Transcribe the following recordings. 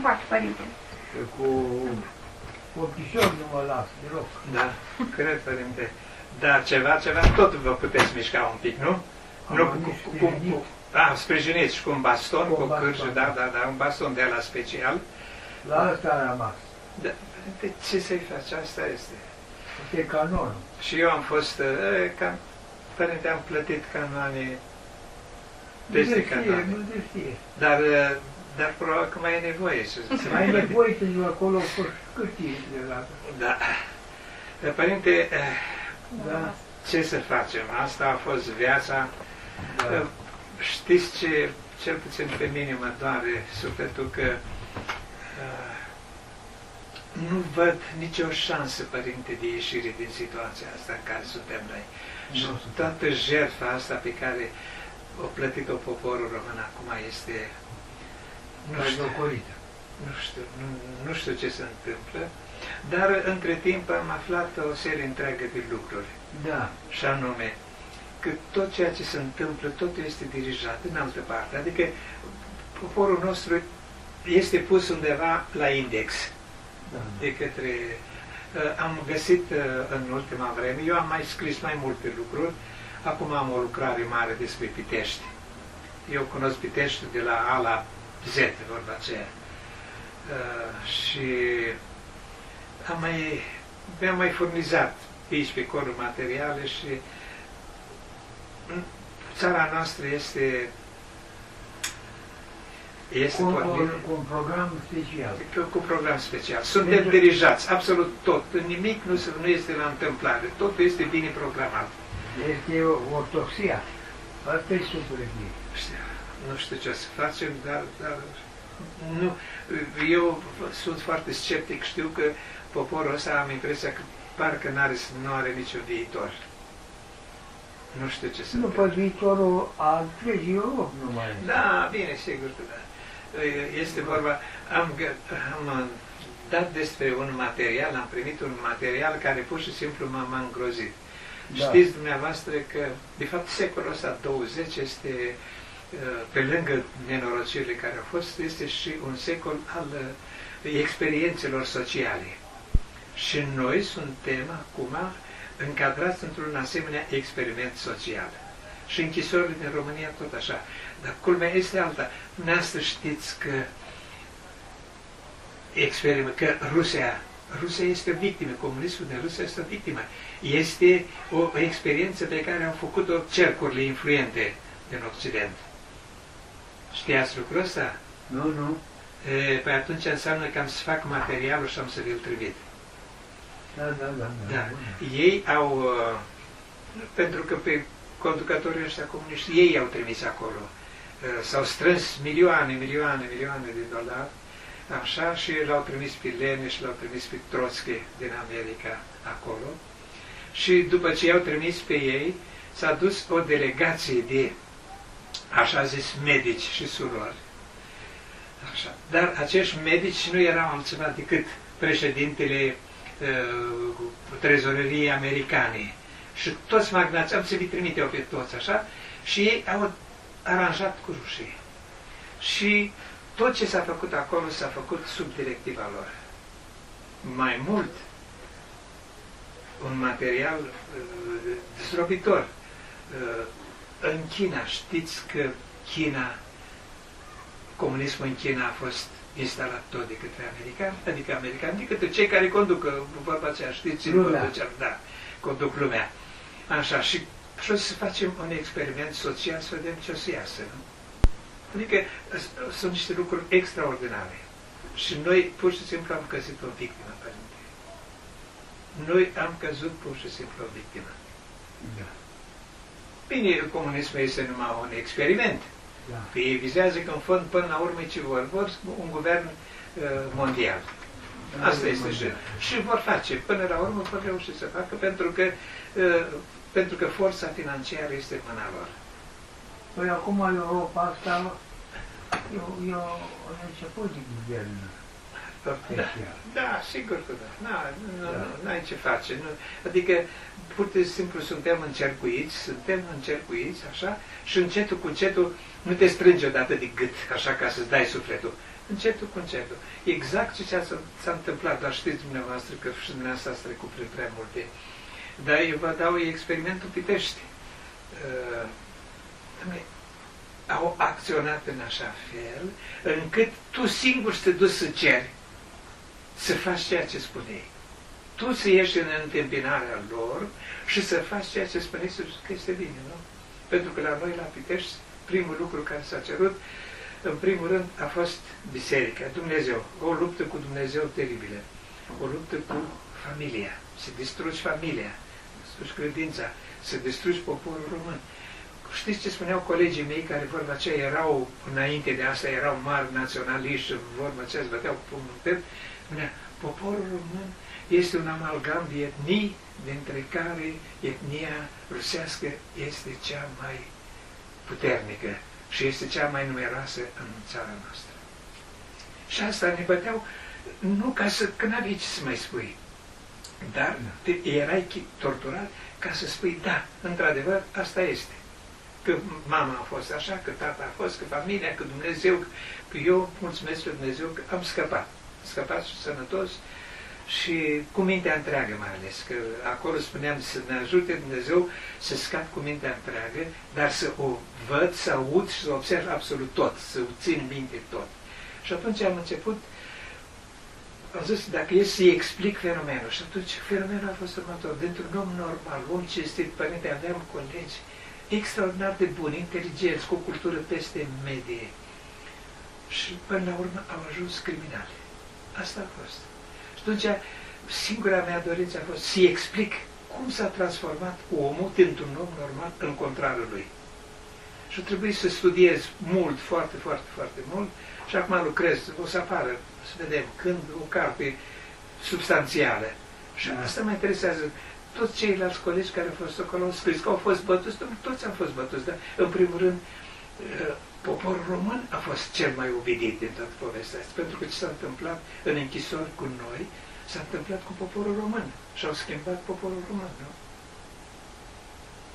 cum poate, părinte? Cu ochișor nu mă las deloc. Da, cred, părinte. Dar ceva, ceva, tot vă puteți mișca un pic, nu? Am nu, venit cu, cu, cu, sprijinit. cu, a, sprijiniți și cu un baston, Cu cu, un o cârjă, baston, da, da. da, da, un baston de la special. La asta am rămas. Da, de ce să-i faci? Asta este. Asta e canonul. Și eu am fost, uh, ca, părinte, am plătit canoane peste nu știe, canoane. nu se știe. Dar, uh, dar probabil că mai e nevoie să se Mai e nevoie să zic acolo cu cârtii de la... Da. Dar, Părinte, uh, Da, ce să facem? Asta a fost viața. da. Uh, Știți ce, cel puțin pe mine mă doare sufletul că uh, nu văd nicio șansă, Părinte, de ieșire din situația asta în care suntem noi. Și Nu suntem. toată jertfa asta pe care o plătit-o poporul român acum este, nu știu, Răzocorită. nu știu, nu, nu știu ce se întâmplă, dar între timp am aflat o serie întreagă de lucruri Da. și anume că tot ceea ce se întâmplă, totul este dirijat în altă parte. Adică poporul nostru este pus undeva la index da. de către... uh, Am găsit uh, în ultima vreme, eu am mai scris mai multe lucruri, acum am o lucrare mare despre Pitești. Eu cunosc Pitești de la A la Z, vorba aceea. Uh, Și am mai, mi-am mai furnizat pe aici, pe acolo, materiale și țara noastră este este Cu, cu, pornită cu un program special. cu, cu program special. Suntem Deci- dirijați, absolut tot. Nimic nu, se- nu este la întâmplare. Totul este bine programat. Este ortoxia. Asta e supravie. Știu, Nu știu ce să facem, dar, dar nu, eu sunt foarte sceptic. Știu că poporul ăsta am impresia că parcă n-are, nu are niciun viitor. Nu știu ce să Nu pe viitorul a întregii Europe numai. Da, bine, sigur că da. Este vorba, am, gă- am uh, dat despre un material, am primit un material care pur și simplu m-a, m-a îngrozit. Da. Știți dumneavoastră că, de fapt, secolul ăsta 20 este, uh, pe lângă nenorocirile care au fost, este și un secol al uh, experiențelor sociale. Și noi suntem acum încadrați într-un asemenea experiment social. Și închisorile din România tot așa. Dar culmea este alta. Dumneavoastră știți că experiment, că Rusia, Rusia este victimă, comunismul din Rusia este o victimă. Este o experiență pe care au făcut-o cercurile influente din Occident. Știați lucrul ăsta? Nu, nu. E, Păi atunci înseamnă că am să fac materialul și am să vi-l trimit. Da, da, da. Da. Ei au, uh, pentru că pe conducătorii ăștia comuniști, ei au trimis acolo. Uh, S-au strâns milioane, milioane, milioane de dolari, așa, și l-au trimis pe Lenin și l-au trimis pe Trotsky din America acolo. Și după ce i-au trimis pe ei, s-a dus o delegație de, așa zis, medici și surori. Așa. Dar acești medici nu erau altceva decât președintele uh, trezoreriei americane. Și toți magnați, am să vi trimite pe toți așa, și ei au aranjat cu rușii. Și tot ce s-a făcut acolo s-a făcut sub directiva lor. Mai mult, un material uh, zdrobitor. Uh, în China, știți că China, comunismul în China a fost instalat tot de către americani, adică americani, de către cei care conduc, uh, vorba aceea, știți, ce Lumea. conduce, da, conduc lumea. Așa, și, și o să facem un experiment social să vedem ce o să iasă. Nu? Adică s- sunt niște lucruri extraordinare. Și noi pur și simplu am căzut o victimă, părinte. Noi am căzut pur și simplu o victimă. Da. Bine, comunismul este numai un experiment. Da. Că ei vizează că în fond, până la urmă, ce vor? Vor un guvern uh, mondial. Asta este și, și vor face. Până la urmă vor reuși să facă pentru că, uh, pentru că forța financiară este în mâna lor. Păi acum Europa asta eu, eu am început de guvern Da, special. da, sigur că da. Na, nu, Da. nu, n-ai ce face. Nu. Adică, pur și simplu, suntem încercuiți, suntem încercuiți, așa, și încetul cu încetul nu te strânge odată de gât, așa, ca să-ți dai sufletul. încetul cu încetul. Exact ce s-a întâmplat, dar știți dumneavoastră că și dumneavoastră ați trecut prin prea multe. Dar eu vă dau experimentul Pitești. Uh, au acționat în așa fel încât tu singur să te duci să ceri să faci ceea ce spuneai. Tu să ieși în întâmpinarea lor și să faci ceea ce spuneai să că este bine, nu? Pentru că la noi, la Pitești, primul lucru care s-a cerut, în primul rând, a fost biserica, Dumnezeu. O luptă cu Dumnezeu teribilă. O luptă cu familia. Să distrugi familia, să distrugi credința, să distrugi poporul român. Știți ce spuneau colegii mei care vorba aceea erau, înainte de asta, erau mari naționaliști și vorba aceea îți băteau cu pumnul pe Spunea, poporul român este un amalgam de etnii, dintre care etnia rusească este cea mai puternică și este cea mai numeroasă în țara noastră. Și asta ne băteau nu ca să, că n-aveai ce să mai spui, dar te, erai torturat ca să spui, da, într-adevăr, asta este. Că mama a fost așa, că tata a fost, că familia, că Dumnezeu, că eu mulțumesc lui Dumnezeu că am scăpat. Scăpat și sănătos și cu mintea întreagă mai ales, că acolo spuneam să ne ajute Dumnezeu să scap cu mintea întreagă, dar să o văd, să aud și să observ absolut tot, să țin minte tot. Și atunci am început, am zis, dacă e să-i explic fenomenul, și atunci fenomenul a fost următor. Dintr-un om normal, om cinstit, părinte, aveam colegi extraordinar de buni, inteligenți, cu o cultură peste medie. Și până la urmă au ajuns criminali. Asta a fost. Și atunci, singura mea dorință a fost să-i explic cum s-a transformat omul dintr-un om normal în contrarul lui. Și trebuie să studiez mult, foarte, foarte, foarte mult și acum lucrez, o să apară, să vedem, când o carte substanțială. Și asta mă interesează. Toți ceilalți colegi care au fost acolo au scris că au fost bătuți, toți au fost bătuți, dar în primul rând poporul român a fost cel mai obedit din toată povestea asta, pentru că ce s-a întâmplat în închisori cu noi, s-a întâmplat cu poporul român și au schimbat poporul român, nu?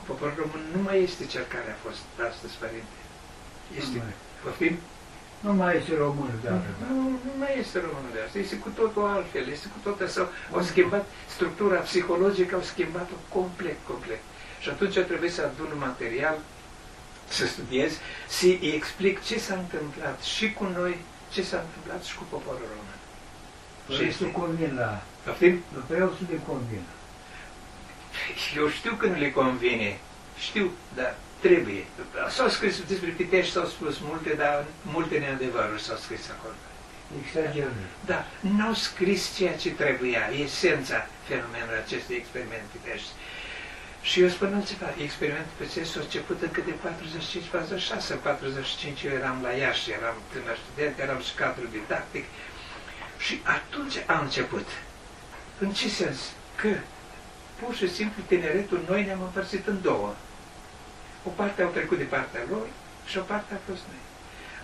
Poporul român nu mai este cel care a fost astăzi, părinte. Este, poftim? Nu mai este român de asta. Nu, nu mai este român de asta. Este cu totul altfel. Este cu totul sau au schimbat structura psihologică, au schimbat-o complet, complet. Și atunci trebuie să adun material să studiez, să-i explic ce s-a întâmplat și cu noi, ce s-a întâmplat și cu poporul român. Păi și este... convin la... Poftim? După eu să le convin. Eu știu că nu le convine. Știu, dar trebuie. S-au scris despre Pitești, s-au spus multe, dar multe neadevăruri s-au scris acolo. Exagerări. Da, n-au scris ceea ce trebuia, esența fenomenului acestui experiment Pitești. Și eu spun altceva, experimentul pe CES a început încă de 45-46, în 45 eu eram la Iași, eram tânăr student, eram și cadru didactic și atunci a început. În ce sens? Că pur și simplu tineretul noi ne-am împărțit în două. O parte au trecut de partea lor și o parte a fost noi.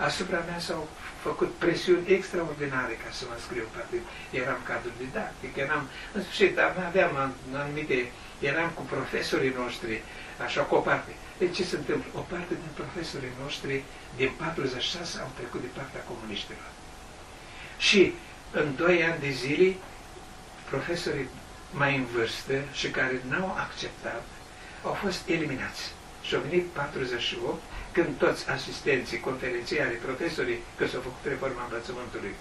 Asupra mea s-au făcut presiuni extraordinare ca să mă scriu partid. Eram cadru didactic, eram, în sfârșit, aveam anumite eram cu profesorii noștri, așa cu o parte. Deci ce se întâmplă? O parte din profesorii noștri din 46 au trecut de partea comuniștilor. Și în doi ani de zile, profesorii mai în vârstă și care n-au acceptat, au fost eliminați. Și au venit 48, când toți asistenții, conferențiari, profesorii, că s-au făcut reforma învățământului,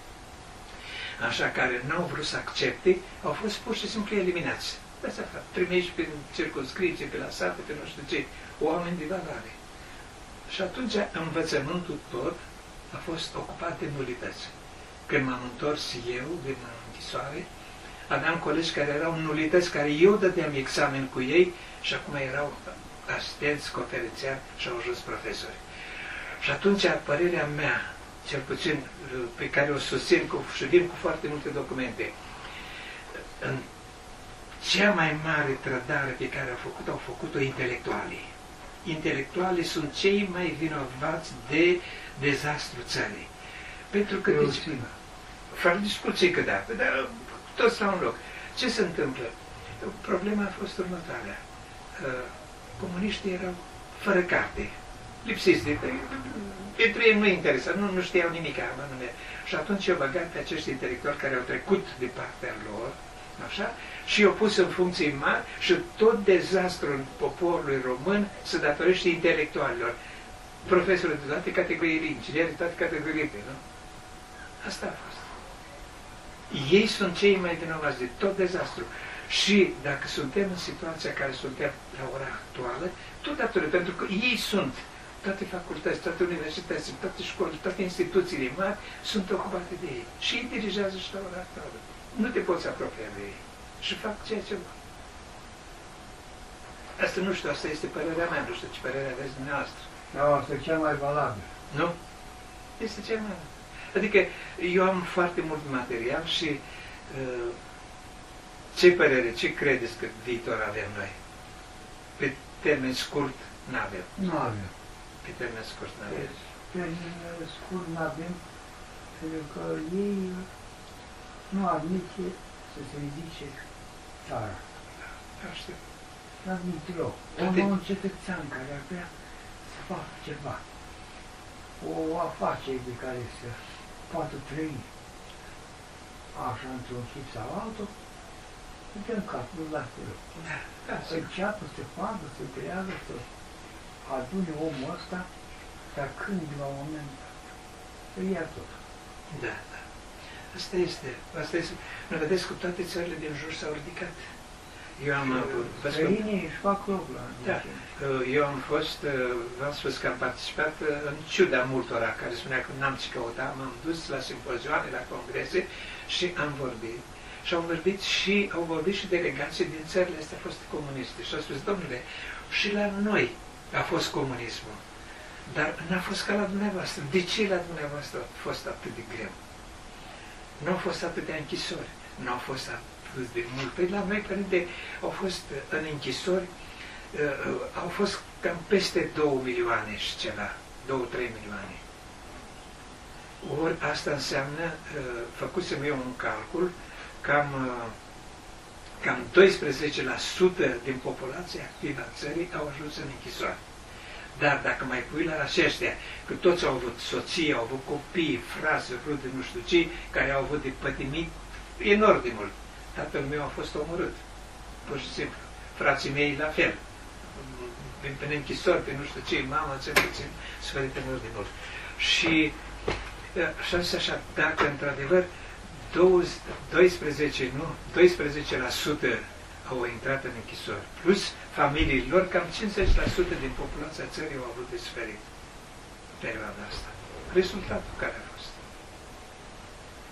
așa care n-au vrut să accepte, au fost pur și simplu eliminați dați afară, trimiși prin circunscripție, pe la sate, pe nu știu ce, oameni de valoare. Și atunci învățământul tot a fost ocupat de nulități. Când m-am întors eu din închisoare, aveam colegi care erau nulități, care eu dădeam examen cu ei și acum erau asistenți, conferențiari și au ajuns profesori. Și atunci părerea mea, cel puțin pe care o susțin cu, și vin cu foarte multe documente, în cea mai mare trădare pe care au făcut-o, au făcut-o intelectualii. Intelectualii sunt cei mai vinovați de dezastru țării. Pentru că, Eu deci, fără discuție că da, dar toți la un loc. Ce se întâmplă? Problema a fost următoarea. Uh, comuniștii erau fără carte. lipsiți de... Pentru ei nu interesa, nu, nu știau nimic anume. Și atunci eu băgat pe acești intelectuali care au trecut de partea lor, așa, și i-au pus în funcții mari și tot dezastrul poporului român se datorește intelectualilor. Profesorul de toate categoriile, ingineri de toate categoriile, nu? Asta a fost. Ei sunt cei mai vinovați de tot dezastru. Și dacă suntem în situația care suntem la ora actuală, tot datorită, pentru că ei sunt, toate facultăți, toate universitățile, toate școlile, toate instituțiile mari sunt ocupate de ei. Și ei dirigează și la ora actuală. Nu te poți apropia de ei. Și fac ceea ce vor. Asta nu știu, asta este părerea mea, nu știu ce părere aveți dumneavoastră. Da, asta e cel mai valabil. Nu? Este cel mai Adică eu am foarte mult material și uh, ce părere, ce credeți că viitor avem noi? Pe termen scurt, nu avem. Nu avem. Pe termen scurt, nu avem. Pe termen scurt nu avem, pentru că ei nu admite să se ridice țara. Da, știu. Nu admite loc. Toate- Un cetățean care ar vrea să facă ceva, o afacere de care să poată trăi așa într-un chip sau altul, îi dă în cap, nu-l lasă loc. Da, da, Să sigur. înceapă să facă, să creează, să adune omul ăsta, dar când la un moment dat, să ia tot. Da, da. Asta este. Asta este. Nu vedeți că toate țările din jur s-au ridicat. Eu am uh, văzut că- Străinii își fac loc la Da. Uh, Eu am fost, uh, v-am spus că am participat uh, în ciuda multora care spunea că n-am ce căuta, m-am dus la simpozioane, la congrese și am vorbit. Și au vorbit și, au vorbit și delegații din țările astea fost comuniste. Și au spus, domnule, și la noi a fost comunismul. Dar n-a fost ca la dumneavoastră. De ce la dumneavoastră a fost atât de greu? Nu au fost atâtea închisori. Nu au fost atât de mult. Păi la noi, părinte, au fost uh, în închisori uh, au fost cam peste 2 milioane și ceva, 2-3 milioane. Ori asta înseamnă, uh, făcusem eu un calcul, cam, uh, cam 12% din populația activă a țării au ajuns în închisoare. Dar dacă mai pui la aceștia, că toți au avut soții, au avut copii, frați, rude, nu știu ce, care au avut de pătimit enorm de mult. Tatăl meu a fost omorât, pur și simplu. Frații mei la fel. Prin, prin închisori, pe nu știu ce, mama, ce puțin, suferit enorm de mult. Și și așa, așa, dacă într-adevăr 20, 12, nu, 12% au intrat în închisori, plus familiile lor, cam 50% din populația țării au avut de suferit în perioada asta. Rezultatul care a fost?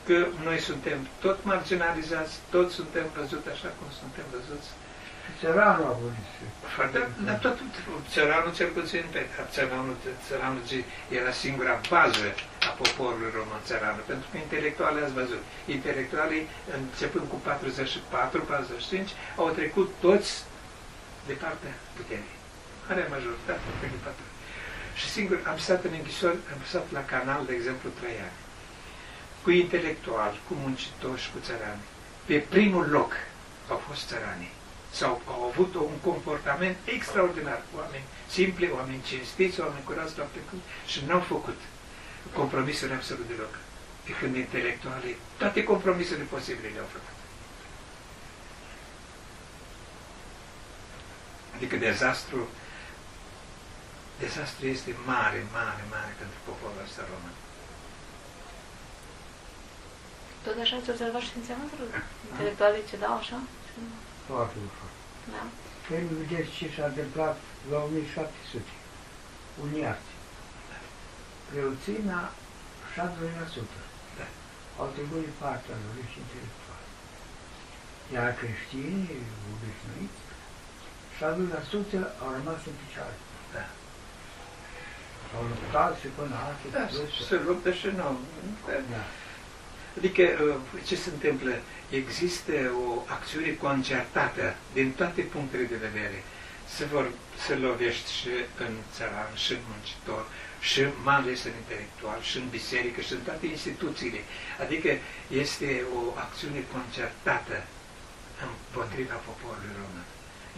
Că noi suntem tot marginalizați, tot suntem văzuți așa cum suntem văzuți. Țăranul a vorbit. Foarte, dar tot țăranul cel puțin, pe țăranul, țăranul zi, era singura bază a poporului român țăranul, pentru că intelectualii ați văzut. Intelectualii, începând cu 44-45, au trecut toți de partea puterii. Marea majoritate, pe de patru. Și singur, am stat în închisori, am stat la canal, de exemplu, trei ani. Cu intelectuali, cu muncitori, cu țărani. Pe primul loc au fost țăranii sau au avut un comportament extraordinar, oameni simpli, oameni cinstiți, oameni curați la trecut și n-au făcut compromisuri absolut deloc. Pe când intelectualii, toate compromisurile posibile le-au făcut. Adică dezastru, dezastru este mare, mare, mare pentru poporul ăsta român. Tot așa ați observat și în semestrul? Intelectualii ce dau așa? Foarte ușor. Da. Păi vedeți ce s-a întâmplat la 1700. Uniați. Preoțimea 70%. Da. Au trecut de partea lor și intelectual. Iar creștinii obișnuiți, 70% au rămas în picioare. Da. Au luptat și până alții. Da, se luptă și nu. Da. Adică, uh, ce se întâmplă? Există o acțiune concertată din toate punctele de vedere. Se vor să lovești și în țăran, și în muncitor, și mai ales în intelectual, și în biserică, și în toate instituțiile. Adică este o acțiune concertată împotriva poporului român.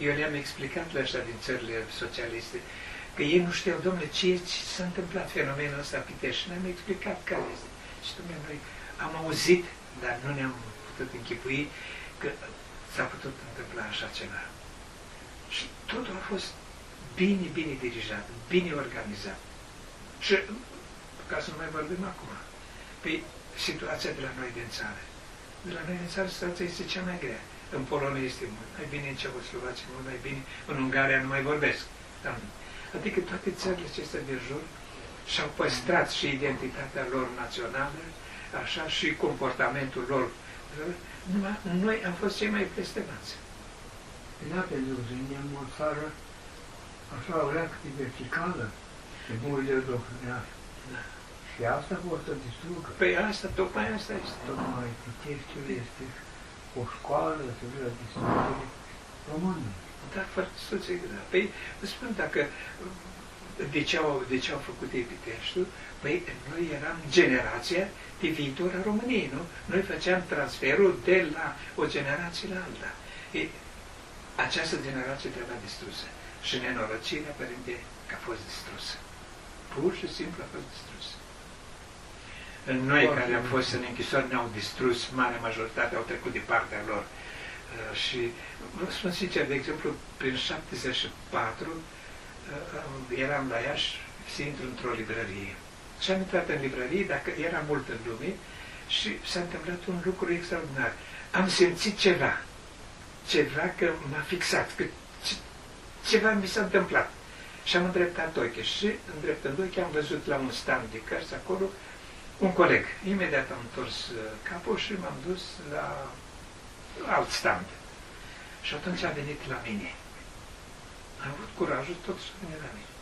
Eu le-am explicat la ăștia din țările socialiste Că ei nu știau, domnule, ce, ce s-a întâmplat fenomenul ăsta Pitești. Ne-am explicat care este. Și domnule, noi am auzit, dar nu ne-am putut închipui că s-a putut întâmpla așa ceva. Și totul a fost bine, bine dirijat, bine organizat. Și, ca să nu mai vorbim acum, pe situația de la noi din țară. De la noi din țară situația este cea mai grea. În Polonia este mult mai bine, în Ceoslovacia mult mai bine, în Ungaria nu mai vorbesc. Adică toate țările acestea de jur și-au păstrat și identitatea lor națională, așa și comportamentul lor. Numai noi am fost cei mai blestemați. Da, pentru că suntem o țară așa o leacă de verticală, de multe doctrinească. Da. Și asta vor să distrugă. Păi asta, tocmai asta este. Tocmai Piteștiul este o școală să vrea distrugere română. Da, foarte soție, da. Păi, vă spun, dacă de ce au, de ce au făcut ei Piteștiul? Păi, noi eram generația de viitor a României, nu? Noi făceam transferul de la o generație la alta. E, această generație trebuia distrusă. Și nenorocirea, părinte, că a fost distrusă. Pur și simplu a fost distrusă. Noi Foarte care am fost în închisori ne-au distrus, mare majoritate au trecut de partea lor. Uh, și vă spun sincer, de exemplu, prin 74 uh, eram la Iași să intru într-o librărie. Și am intrat în librărie, dacă era mult în lume, și s-a întâmplat un lucru extraordinar. Am simțit ceva, ceva că m-a fixat, că ceva mi s-a întâmplat. Și am îndreptat ochii și, îndreptând ochii, am văzut la un stand de cărți acolo un coleg. Imediat am întors uh, capul și m-am dus la alt stand. Și atunci a venit la mine. Am avut curajul totuși să vină la mine.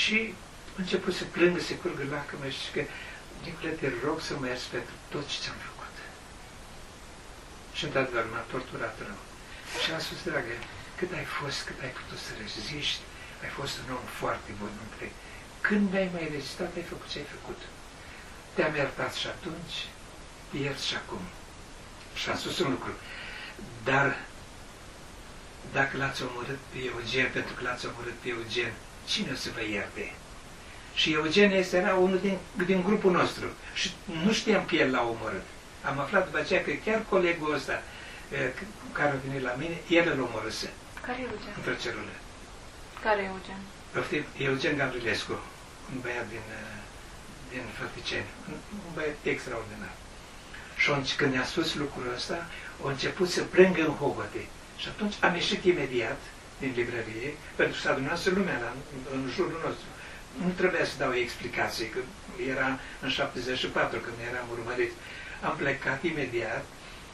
Și a început să plângă, să curgă lacrime și că, Nicole, te rog să mă ierți pentru tot ce ți-am făcut. Și într-adevăr m-a torturat rău. Și am spus, dragă, cât ai fost, cât ai putut să reziști, ai fost un om foarte bun între. Când ai mai rezistat, ai făcut ce ai făcut. Te-am iertat și atunci, iert și acum. Și am spus un lucru. Dar dacă l-ați omorât pe Eugen, pentru că l-ați omorât pe Eugen, cine o să vă ierte? Și Eugen este era unul din, din grupul nostru. Și nu știam că el l-a omorât. Am aflat după aceea că chiar colegul ăsta care a venit la mine, el îl omorâse. Care e Eugen? Într-o celulă. Care e Eugen? Poftim, Eugen Gavrilescu, un băiat din, din Fălticeni, un, un băiat extraordinar. Și atunci, când ne-a spus lucrul ăsta, a început să plângă în hohote. Și atunci am ieșit imediat din librărie, pentru că s-a adunat lumea la, în jurul nostru. Nu trebuia să dau explicații, că era în 74 când eram urmărit. Am plecat imediat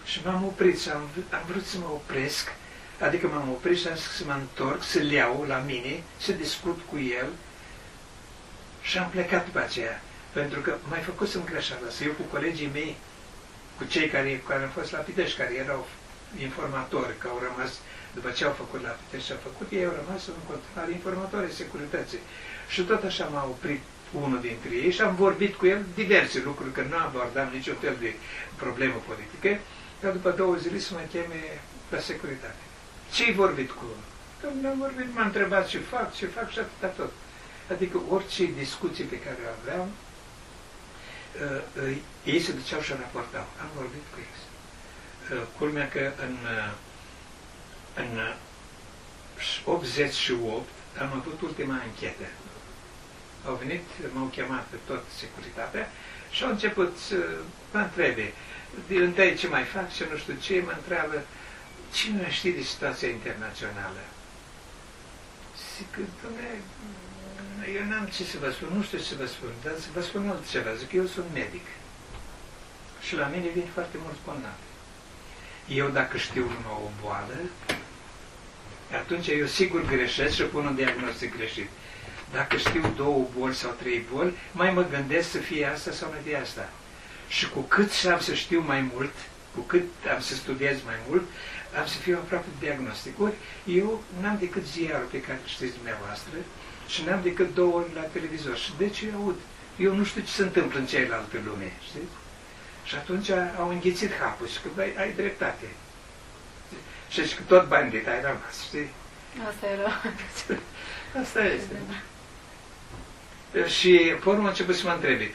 și m-am oprit și am, am vrut să mă opresc, adică m-am oprit și am zis să mă întorc, să-l iau la mine, să discut cu el și am plecat după aceea. Pentru că mai făcusem greșeala, să eu cu colegii mei, cu cei care, care au fost la Pitești, care erau informatori, că au rămas, după ce au făcut la Pitești și au făcut, ei au rămas în continuare informatori securității. Și tot așa m-a oprit unul dintre ei și am vorbit cu el diverse lucruri, că nu abordam niciun fel de problemă politică, ca după două zile să mă cheme la securitate. Ce-ai vorbit cu Domnule, am vorbit, m-a întrebat ce fac, ce fac și atâta tot. Adică orice discuții pe care o aveam, uh, uh, ei se duceau și raportau. Am vorbit cu ei. Uh, culmea că în, uh, în 88 am avut ultima închetă. Au venit, m-au chemat pe tot securitatea și au început să mă întrebe de întâi ce mai fac și nu știu ce, mă întreabă cine știe de situația internațională. Zic, domnule, eu n-am ce să vă spun, nu știu ce să vă spun, dar să vă spun altceva. Zic, eu sunt medic. Și la mine vin foarte mulți bolnavi. Eu dacă știu numai o boală, atunci eu sigur greșesc și pun un diagnostic greșit. Dacă știu două boli sau trei boli, mai mă gândesc să fie asta sau nu fie asta. Și cu cât am să știu mai mult, cu cât am să studiez mai mult, am să fiu aproape de diagnosticuri. Eu n-am decât ziarul pe care știți dumneavoastră și n-am decât două ori la televizor. Și deci eu aud. Eu nu știu ce se întâmplă în celelalte lume, știți? Și atunci au înghițit hapul și că, băi, ai dreptate. Și că tot bandit ai rămas, știi? Asta era. Asta este. Și pe urmă a început să mă întrebe,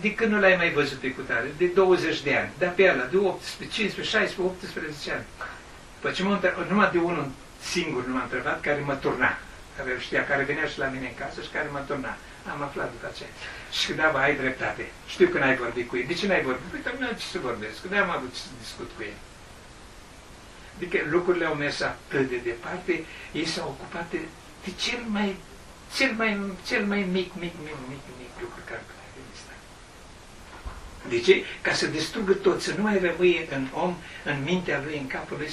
de când nu l-ai mai văzut pe cutare? De 20 de ani. Dar pe ăla, de 18, 15, 16, 18 ani. După ce mă întreb, numai de unul singur nu m-a întrebat, care mă turna. Care știa, care venea și la mine în casă și care mă turna. Am aflat după aceea. Și da, bă, ai dreptate. Știu că n-ai vorbit cu ei. De ce n-ai vorbit? Păi, nu ce să vorbesc. Că am avut să discut cu ei. Adică lucrurile au mers atât de departe, ei s-au ocupat de, de cel mai, cel mai, cel mai mic, mic, mic, mic, mic lucru care putea exista. De ce? Ca să distrugă tot, să nu mai rămâie în om, în mintea lui, în capul lui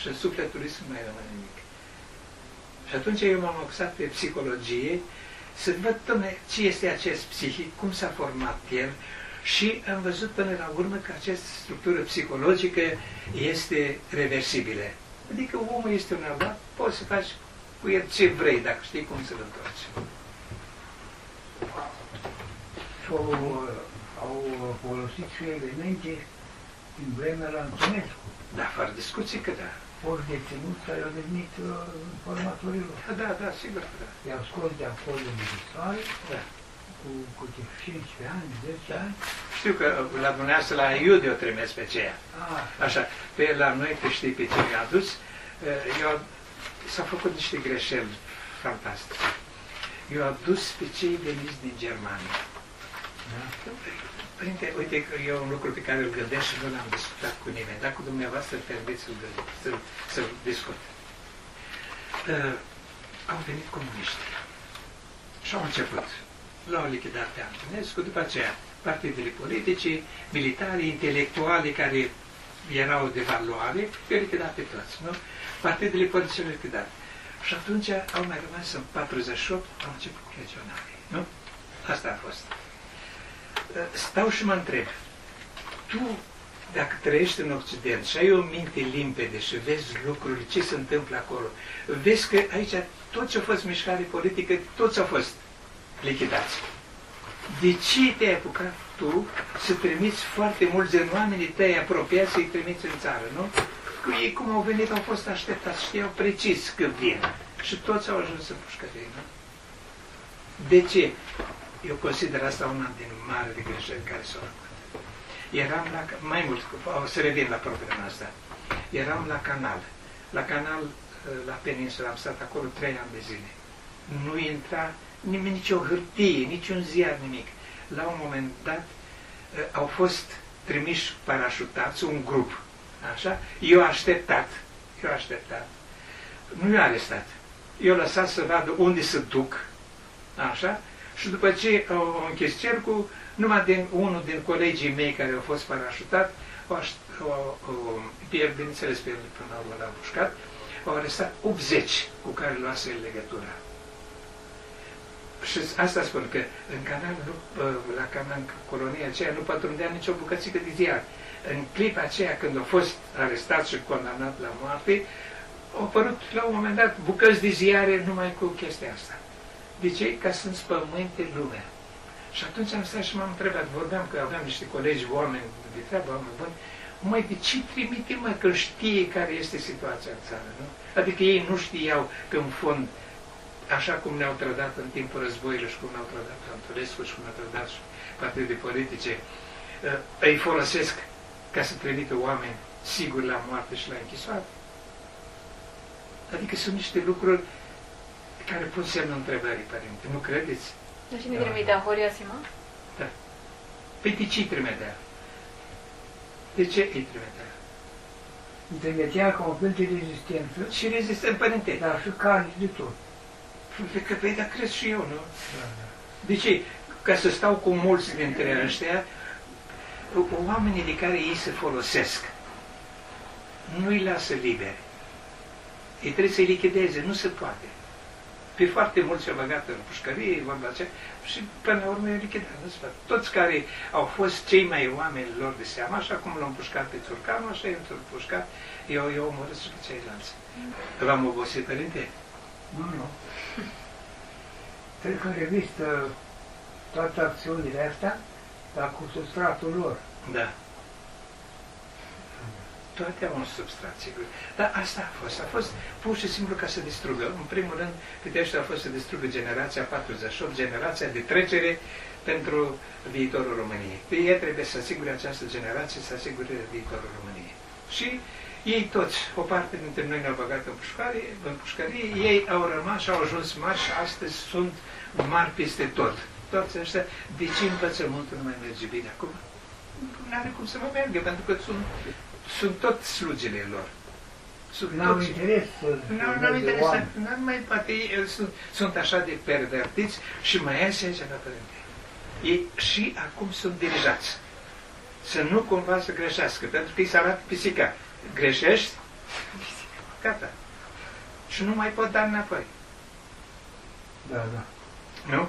și în sufletul lui să nu mai rămână nimic. Și atunci eu m-am acuzat pe psihologie să văd, domne, ce este acest psihic, cum s-a format el și am văzut până la urmă că această structură psihologică este reversibilă. Adică omul este un albat, poți să faci cu el ce vrei, dacă știi cum să-l întorci. Au, au folosit și elemente din vremea la Antonescu. Da, fără discuții că da. Ori deținut care au devenit uh, informatorilor. Da, da, da, sigur că da. I-au scos de acolo milițari da. cu câte 15 ani, 10 ani. Știu că la dumneavoastră la Iude o trimis pe aceea. Ah, Așa, pe la noi, pe știi pe ce mi-a adus, eh, eu s-au făcut niște greșeli fantastice. Eu am dus pe cei veniți din Germania. Da. Părinte, uite că e un lucru pe care îl gândesc și nu l-am discutat cu nimeni, dar cu dumneavoastră permit să-l gândesc, să-l, să-l discut. Uh, au venit comuniști și au început. L-au lichidat pe Antonescu, după aceea partidele politice, militari, intelectuali care erau de valoare, i-au lichidat pe toți, nu? Partidele politice au lichidat. Și atunci au mai rămas în 48, au început cu legionarii, nu? Asta a fost stau și mă întreb, tu, dacă trăiești în Occident și ai o minte limpede și vezi lucrurile, ce se întâmplă acolo, vezi că aici tot ce a fost mișcare politică, toți au fost lichidați. De ce te-ai apucat tu să trimiți foarte mulți din oamenii tăi apropiați să-i trimiți în țară, nu? Cu ei cum au venit, au fost așteptați, știau precis când vin. Și toți au ajuns în pușcărie, nu? De ce? Eu consider asta una din marile greșeli care s-au făcut. Eram la, mai mult, o să revin la problema asta. Eram la canal. La canal, la peninsula, am stat acolo trei ani de zile. Nu intra nimeni, nici o hârtie, niciun ziar, nimic. La un moment dat au fost trimiși parașutați, un grup, așa, eu așteptat, eu așteptat. Nu i-a arestat. Eu lăsat să vadă unde se duc, așa, și după ce au închis cercul, numai din unul din colegii mei care au fost parașutat, au, au, au, pierd, bineînțeles, pe până la urmă l-au mușcat, au arestat 80 cu care luase legătura. Și asta spun că în canal, nu, la canal, în colonia aceea, nu pătrundea nicio bucățică de ziar. În clipa aceea, când au fost arestat și condamnat la moarte, au apărut la un moment dat bucăți de ziare numai cu chestia asta. De ce? Ca să înspământe lumea. Și atunci am stat și m-am întrebat, vorbeam că aveam niște colegi, oameni de treabă, oameni buni, mai de ce trimite, mă, că știe care este situația în țară, nu? Adică ei nu știau că, în fond, așa cum ne-au trădat în timpul războiului și cum ne-au trădat Antonescu și cum ne-au trădat și partide politice, ă, îi folosesc ca să trimită oameni sigur la moarte și la închisoare. Adică sunt niște lucruri care pun semnul întrebării, părinte. Nu credeți? De cine trimitea? Horia Sima? Da. Păi de ce îi trimitea? De ce îi trimitea? Îi trimitea ca un fel de rezistență, Și rezistent, părinte. dar și carte de tot. Păi că, păi, dar crezi și eu, nu? Da, da. De ce? Ca să stau cu mulți dintre ăștia, oamenii de care ei se folosesc, nu îi lasă liberi. Ei trebuie să-i lichideze, nu se poate. Pe foarte mulți s-au băgat în pușcărie, vorba aceea, și până la urmă e lichidat. Nu se poate. Toți care au fost cei mai oameni lor de seama, așa cum l-au pușcat pe Țurcanu, așa i-au pușcat, eu, eu omorât și pe ceilalți. V-am obosit, părinte? Nu, nu. Trec în revistă toate acțiunile astea, dar cu substratul lor. Da. Toate au un substrat, sigur. Dar asta a fost. A fost pur și simplu ca să distrugă. În primul rând, Pitești a fost să distrugă generația 48, generația de trecere pentru viitorul României. Pe ei trebuie să asigure această generație, să asigure viitorul României. Și ei toți, o parte dintre noi ne-au băgat în pușcărie, în pușcărie, ei au rămas și au ajuns marși și astăzi sunt mari peste tot. Toți ăștia, de ce învățământul nu mai merge bine acum? Nu are cum să vă meargă, pentru că sunt, sunt tot slugile lor. Sunt N-au toți- interes să nu, să nu vede interesant. oameni. Nu mai poate, ei sunt, sunt așa de pervertiți și mai iese aici la părinte. Ei și acum sunt dirijați. Să nu cumva să greșească, pentru că îi se arată pisica. Greșești? Gata. Și nu mai pot da înapoi. Da, da. Nu?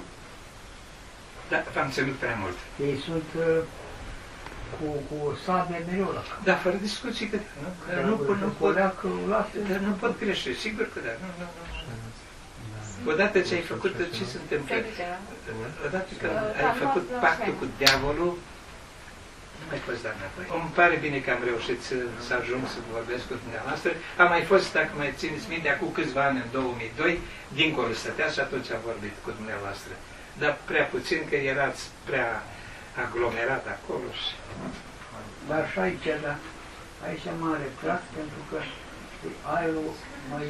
Da, v-am ținut prea mult. Ei sunt uh, cu, cu o sabie mereu la cap. Da, fără discuții că da, nu? Dar nu, pot, nu, pot, Coleacă, lasă. dar nu pot greși, sigur că da. Nu, nu, nu. Odată ce ai făcut, ce se întâmplă? Se duce, da? Odată când Da, ai nu, făcut nu, pactul nu. cu diavolul, nu mai poți da înapoi. Îmi pare bine că am reușit să, să ajung să vorbesc cu dumneavoastră. Am mai fost, dacă mai țineți minte, acum câțiva ani, în 2002, dincolo stătea și atunci am vorbit cu dumneavoastră. Dar prea puțin, că erați prea aglomerat acolo și... Dar și aici, da. Aici m-am retras pentru că aerul mai...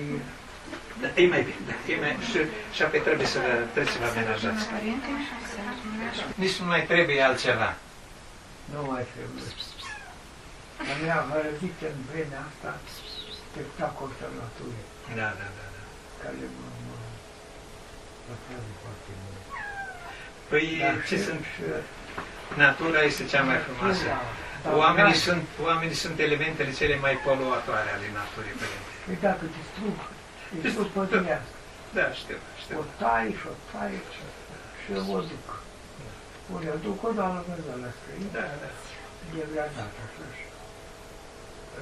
Da, e mai bine, da, e mai, și, și apoi trebuie să vă, trebuie să vă amenajați. Nici nu mai trebuie altceva. Nu mai trebuie. Dar mi-a hărăzit în vremea asta spectacol naturii, Da, da, da. da. care mă, mă păstrează foarte mult. Păi, Dar ce și- sunt? și- Natura este cea mai frumoasă. Da, Oamenii da. sunt, oamenii sunt elementele cele mai poluatoare ale naturii, părinte. Păi dacă distrug, distrug Distrug, pe da. viață. Da, știu, știu. O tai și o tai și, și o duc. O le duc o doamnă pe la străină, Da, da. degradat așa și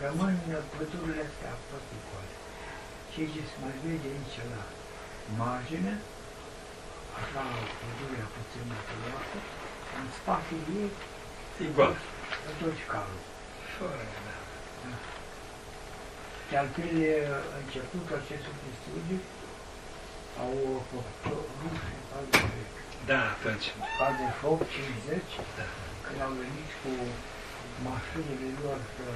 rămân pădurile astea păticoale. Ceea ce se mai vede aici la margine, așa pădurea puțin naturată, în spatele ei, E gol. tot calul. Fără, da. Și altele început acestul de studii, au făcut rușii, de Da, atunci. de foc 50, Da. când au venit cu mașinile lor să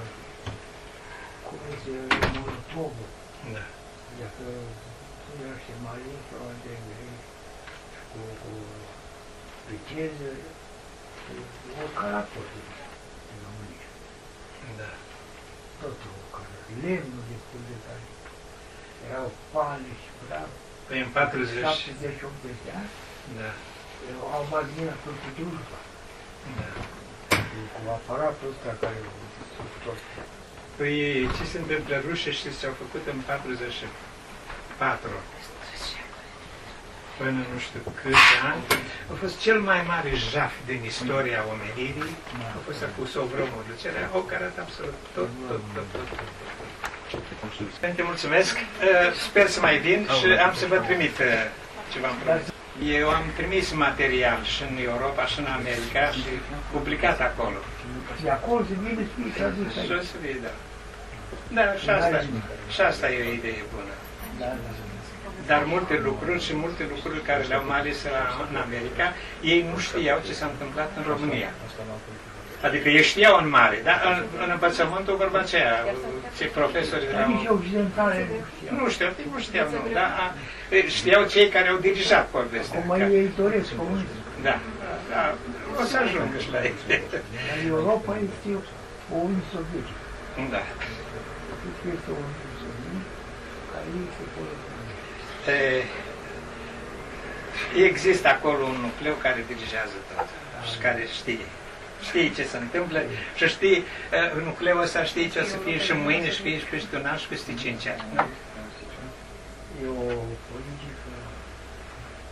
cureze molotovul, Da. dacă punea și mai sau de grei, cu, cu viteză, o caracol în România. Da. Totul o caracol. Lemnul destul de tare. Erau pane și bravo. Păi în 40... 70-80 de ani, Da. au marginea tot cu drujba. Da. Cu aparatul ăsta care sunt tot. Păi ce se întâmplă rușii știți ce au făcut în 44 până nu știu câți ani, a fost cel mai mare jaf din istoria omenirii, a fost acum sovromul ducerea, au carat absolut tot, tot, tot, tot. Părinte, mulțumesc. Uh, Sper să mai vin și am să vă trimit uh, ce v-am promis. Eu am trimis material și în Europa și în America și publicat acolo. De acolo se vine și și adus Și aici. o să vii, da. Da, și asta, și asta e o idee bună. Da, da. Dar multe lucruri și multe lucruri care le-au mai ales la- în America, ei nu știau ce s-a întâmplat în România. Adică ei știau în mare, dar în, în învățământul vorba aceea, ce profesori Dar nici erau... occidentale nu știau. Nu știu, nu știau, nu, dar a, știau cei care au dirijat povestea. Acum Că- ei doresc comunism. Da, da, o să ajungă și la ei. Dar Europa este o Uniune Sovietică. Da. Deci este o Uniune Sovietică care este folosește. E, Există acolo un nucleu care dirigează tot și care știe. Știe ce se întâmplă și știe, uh, nucleul ăsta știe ce o să fie și mâine și fie și peste un an și peste cinci ani. Nu? E o politică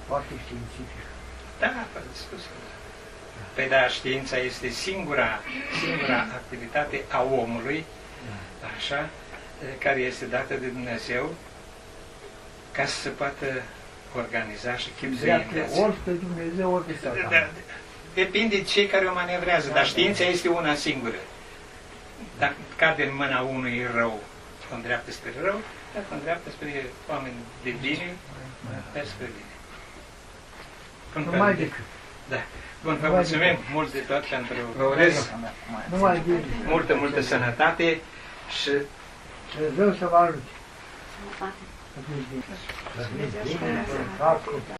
foarte științifică. Da, fără discuție. Păi da, știința este singura, singura activitate a omului, așa, eh, care este dată de Dumnezeu ca să se poată organiza și chipzui în Dreaptă viață. ori pe Dumnezeu, ori pe Da, satan. da, depinde de cei care o manevrează, dar știința este una singură. Dacă cade în mâna unui rău, o îndreaptă spre rău, dacă o îndreaptă spre oameni de bine, mergi spre bine. Bun, Nu mai Părinte. decât. Da. Bun, vă mulțumim mult de tot pentru... Vă Da, urez Nu mai bine. multă, multă sănătate și Dumnezeu să vă ajute. Sănătate. Să